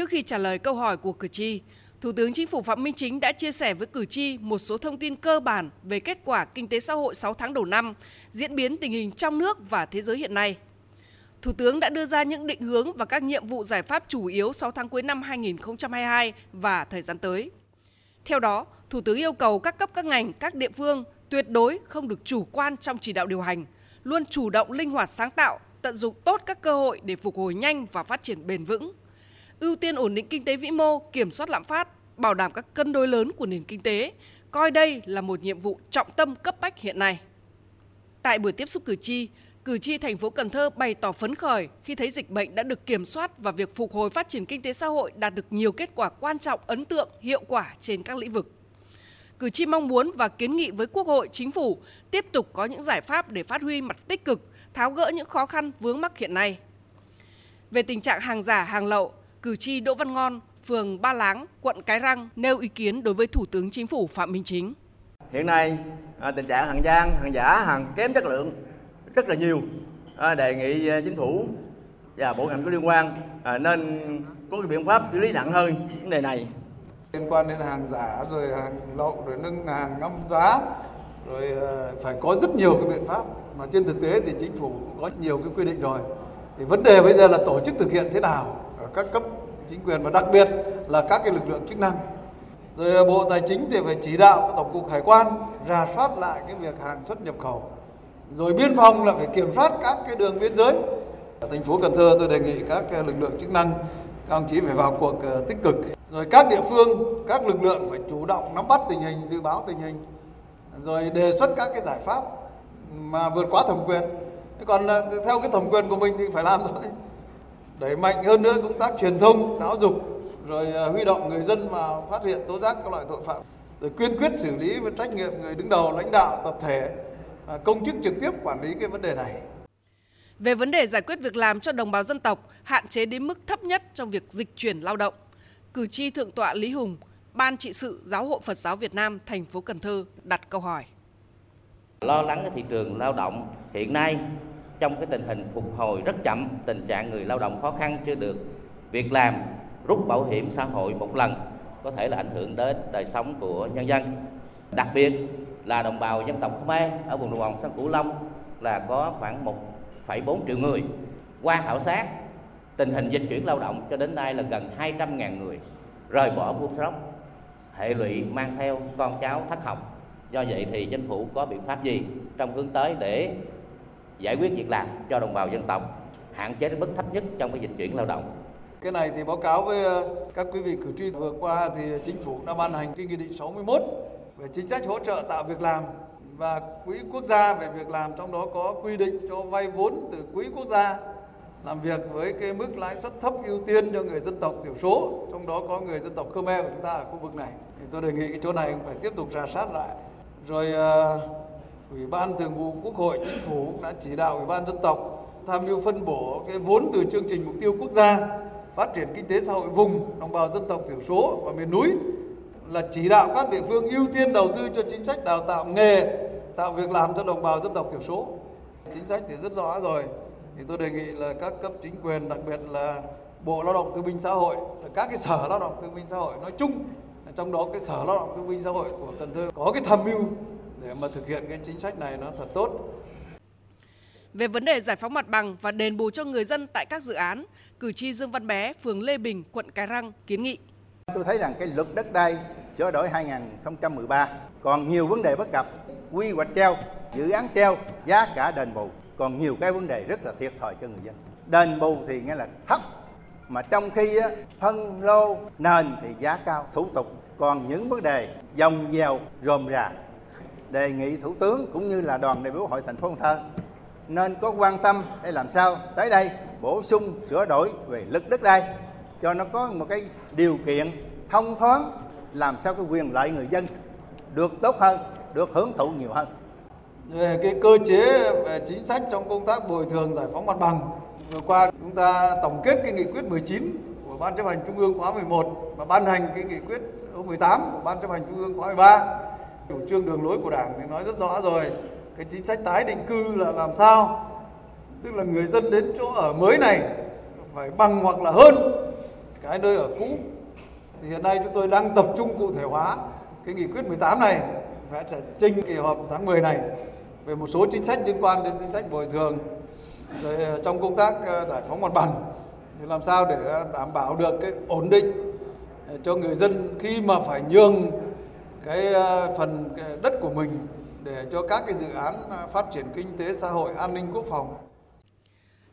Trước khi trả lời câu hỏi của cử tri, Thủ tướng Chính phủ Phạm Minh Chính đã chia sẻ với cử tri một số thông tin cơ bản về kết quả kinh tế xã hội 6 tháng đầu năm, diễn biến tình hình trong nước và thế giới hiện nay. Thủ tướng đã đưa ra những định hướng và các nhiệm vụ giải pháp chủ yếu 6 tháng cuối năm 2022 và thời gian tới. Theo đó, Thủ tướng yêu cầu các cấp các ngành, các địa phương tuyệt đối không được chủ quan trong chỉ đạo điều hành, luôn chủ động linh hoạt sáng tạo, tận dụng tốt các cơ hội để phục hồi nhanh và phát triển bền vững. Ưu tiên ổn định kinh tế vĩ mô, kiểm soát lạm phát, bảo đảm các cân đối lớn của nền kinh tế, coi đây là một nhiệm vụ trọng tâm cấp bách hiện nay. Tại buổi tiếp xúc cử tri, cử tri thành phố Cần Thơ bày tỏ phấn khởi khi thấy dịch bệnh đã được kiểm soát và việc phục hồi phát triển kinh tế xã hội đạt được nhiều kết quả quan trọng, ấn tượng, hiệu quả trên các lĩnh vực. Cử tri mong muốn và kiến nghị với Quốc hội, Chính phủ tiếp tục có những giải pháp để phát huy mặt tích cực, tháo gỡ những khó khăn vướng mắc hiện nay. Về tình trạng hàng giả, hàng lậu, cử tri Đỗ Văn Ngon, phường Ba Láng, quận Cái Răng nêu ý kiến đối với Thủ tướng Chính phủ Phạm Minh Chính. Hiện nay à, tình trạng hàng gian, hàng giả, hàng kém chất lượng rất là nhiều. À, đề nghị à, chính phủ và bộ ngành có liên quan nên có cái biện pháp xử lý nặng hơn vấn đề này liên quan đến hàng giả rồi hàng lậu rồi nâng hàng ngâm giá rồi phải có rất nhiều cái biện pháp mà trên thực tế thì chính phủ cũng có nhiều cái quy định rồi thì vấn đề bây giờ là tổ chức thực hiện thế nào ở các cấp chính quyền và đặc biệt là các cái lực lượng chức năng. Rồi ờ, bộ tài chính thì phải chỉ đạo các tổng cục hải quan rà soát lại cái việc hàng xuất nhập khẩu. Rồi biên phòng là phải kiểm soát các cái đường biên giới. Ở thành phố Cần Thơ tôi đề nghị các ờ, lực lượng chức năng, các ông chí phải vào cuộc ờ, tích cực. Rồi các địa phương, các lực lượng phải chủ động nắm bắt tình hình, dự báo tình hình. Rồi đề xuất các cái giải pháp mà vượt quá thẩm quyền. Còn theo cái thẩm quyền của mình thì phải làm thôi đẩy mạnh hơn nữa công tác truyền thông giáo dục rồi huy động người dân mà phát hiện tố giác các loại tội phạm rồi kiên quyết xử lý với trách nhiệm người đứng đầu lãnh đạo tập thể công chức trực tiếp quản lý cái vấn đề này về vấn đề giải quyết việc làm cho đồng bào dân tộc hạn chế đến mức thấp nhất trong việc dịch chuyển lao động cử tri Thượng tọa Lý Hùng, Ban trị sự Giáo hội Phật giáo Việt Nam thành phố Cần Thơ đặt câu hỏi. Lo lắng cái thị trường lao động hiện nay trong cái tình hình phục hồi rất chậm, tình trạng người lao động khó khăn chưa được việc làm, rút bảo hiểm xã hội một lần có thể là ảnh hưởng đến đời sống của nhân dân. Đặc biệt là đồng bào dân tộc Khmer ở vùng đồng bằng sông Cửu Long là có khoảng 1,4 triệu người. Qua khảo sát tình hình dịch chuyển lao động cho đến nay là gần 200.000 người rời bỏ buôn sống hệ lụy mang theo con cháu thất học do vậy thì chính phủ có biện pháp gì trong hướng tới để giải quyết việc làm cho đồng bào dân tộc hạn chế đến mức thấp nhất trong cái dịch chuyển lao động. Cái này thì báo cáo với ờ, các quý vị cử tri. Vừa qua thì chính phủ đã ban hành cái nghị định 61 về chính sách hỗ trợ tạo việc làm và quỹ quốc gia về việc làm trong đó có quy định cho vay vốn từ quỹ quốc gia làm việc với cái mức lãi suất thấp ưu tiên cho người dân tộc thiểu số trong đó có người dân tộc Khmer của chúng ta ở khu vực này. Thì tôi đề nghị cái chỗ này phải tiếp tục rà soát lại. Rồi uh, ủy ban thường vụ quốc hội chính phủ đã chỉ đạo ủy ban dân tộc tham mưu phân bổ cái vốn từ chương trình mục tiêu quốc gia phát triển kinh tế xã hội vùng, đồng bào dân tộc thiểu số và miền núi là chỉ đạo các địa phương ưu tiên đầu tư cho chính sách đào tạo nghề, tạo việc làm cho đồng bào dân tộc thiểu số. Chính sách thì rất rõ rồi. Thì tôi đề nghị là các cấp chính quyền, đặc biệt là bộ lao động thương binh xã hội, các cái sở lao động thương binh xã hội nói chung, trong đó cái sở lao động thương binh xã hội của Cần Thơ có cái tham mưu để mà thực hiện cái chính sách này nó thật tốt. Về vấn đề giải phóng mặt bằng và đền bù cho người dân tại các dự án, cử tri Dương Văn Bé, phường Lê Bình, quận Cái Răng kiến nghị. Tôi thấy rằng cái luật đất đai sửa đổi 2013 còn nhiều vấn đề bất cập, quy hoạch treo, dự án treo, giá cả đền bù còn nhiều cái vấn đề rất là thiệt thòi cho người dân đền bù thì nghe là thấp mà trong khi á, phân lô nền thì giá cao thủ tục còn những vấn đề dòng dèo rồm rà đề nghị thủ tướng cũng như là đoàn đại biểu hội thành phố Cần Thơ nên có quan tâm để làm sao tới đây bổ sung, sửa đổi về lực đất đai cho nó có một cái điều kiện thông thoáng, làm sao cái quyền lợi người dân được tốt hơn, được hưởng thụ nhiều hơn về cái cơ chế về chính sách trong công tác bồi thường giải phóng mặt bằng. Vừa qua chúng ta tổng kết cái nghị quyết 19 của Ban chấp hành Trung ương khóa 11 và ban hành cái nghị quyết 18 của Ban chấp hành Trung ương khóa 13. Chủ trương đường lối của Đảng thì nói rất rõ rồi. Cái chính sách tái định cư là làm sao? Tức là người dân đến chỗ ở mới này phải bằng hoặc là hơn cái nơi ở cũ. Thì hiện nay chúng tôi đang tập trung cụ thể hóa cái nghị quyết 18 này và sẽ trình kỳ họp tháng 10 này về một số chính sách liên quan đến chính sách bồi thường rồi ờ, trong công tác ờ, giải phóng mặt bằng thì làm sao để đảm bảo được cái ổn định ờ, cho người dân khi mà phải nhường cái phần đất của mình để cho các cái dự án phát triển kinh tế xã hội an ninh quốc phòng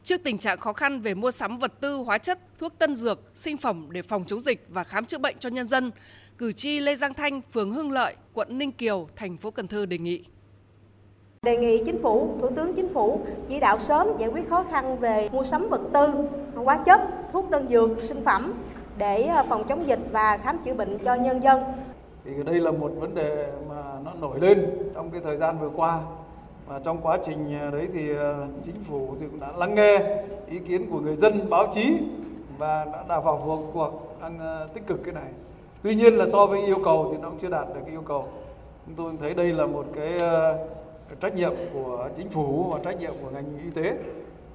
Trước tình trạng khó khăn về mua sắm vật tư, hóa chất, thuốc tân dược, sinh phẩm để phòng chống dịch và khám chữa bệnh cho nhân dân, cử tri Lê Giang Thanh, phường Hưng Lợi, quận Ninh Kiều, thành phố Cần Thơ đề nghị. Đề nghị Chính phủ, Thủ tướng Chính phủ chỉ đạo sớm giải quyết khó khăn về mua sắm vật tư, hóa chất, thuốc tân dược, sinh phẩm để ờ, phòng chống dịch và khám chữa bệnh cho nhân dân. Thì đây là một vấn đề mà nó nổi lên trong cái thời gian vừa qua. Và trong quá trình à, đấy thì à, chính phủ thì cũng đã lắng nghe ý kiến của người dân báo chí và đã, đã vào cuộc cuộc đang à, tích cực cái này. Tuy nhiên là so với yêu cầu thì nó cũng chưa đạt được cái yêu cầu. Chúng tôi thấy đây là một cái trách nhiệm của chính phủ và trách nhiệm của ngành y tế.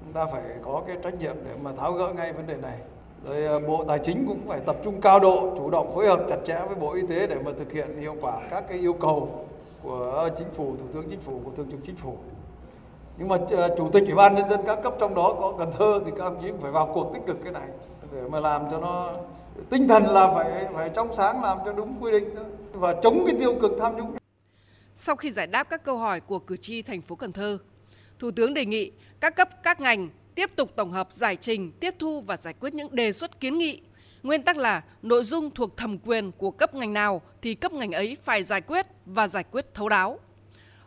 Chúng ta phải có cái trách nhiệm để mà tháo gỡ ngay vấn đề này rồi à, bộ tài chính cũng phải tập trung cao độ chủ động phối hợp chặt chẽ với bộ y tế để mà thực hiện hiệu quả các cái yêu cầu của chính phủ thủ tướng chính phủ của thường trực chính phủ. Nhưng mà à, chủ tịch ủy ban nhân dân các cấp trong đó có cần thơ thì các ông chí cũng phải vào cuộc tích cực cái này để mà làm cho nó tinh thần là phải phải trong sáng làm cho đúng quy định đó, và chống cái tiêu cực tham nhũng. Sau khi giải đáp các câu hỏi của cử tri thành phố Cần Thơ, Thủ tướng đề nghị các cấp các ngành tiếp tục tổng hợp giải trình, tiếp thu và giải quyết những đề xuất kiến nghị Nguyên tắc là nội dung thuộc thẩm quyền của cấp ngành nào thì cấp ngành ấy phải giải quyết và giải quyết thấu đáo.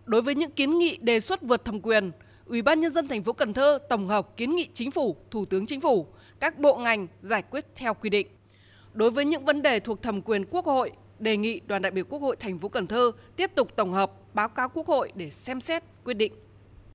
Đối với những kiến nghị đề xuất vượt thẩm quyền, Ủy ban nhân dân thành phố Cần Thơ tổng hợp kiến nghị chính phủ, Thủ tướng Chính phủ, các bộ ngành giải quyết theo quy định. Đối với những vấn đề thuộc thẩm quyền Quốc hội, đề nghị đoàn đại biểu Quốc hội thành phố Cần Thơ tiếp tục tổng hợp báo cáo Quốc hội để xem xét quyết định.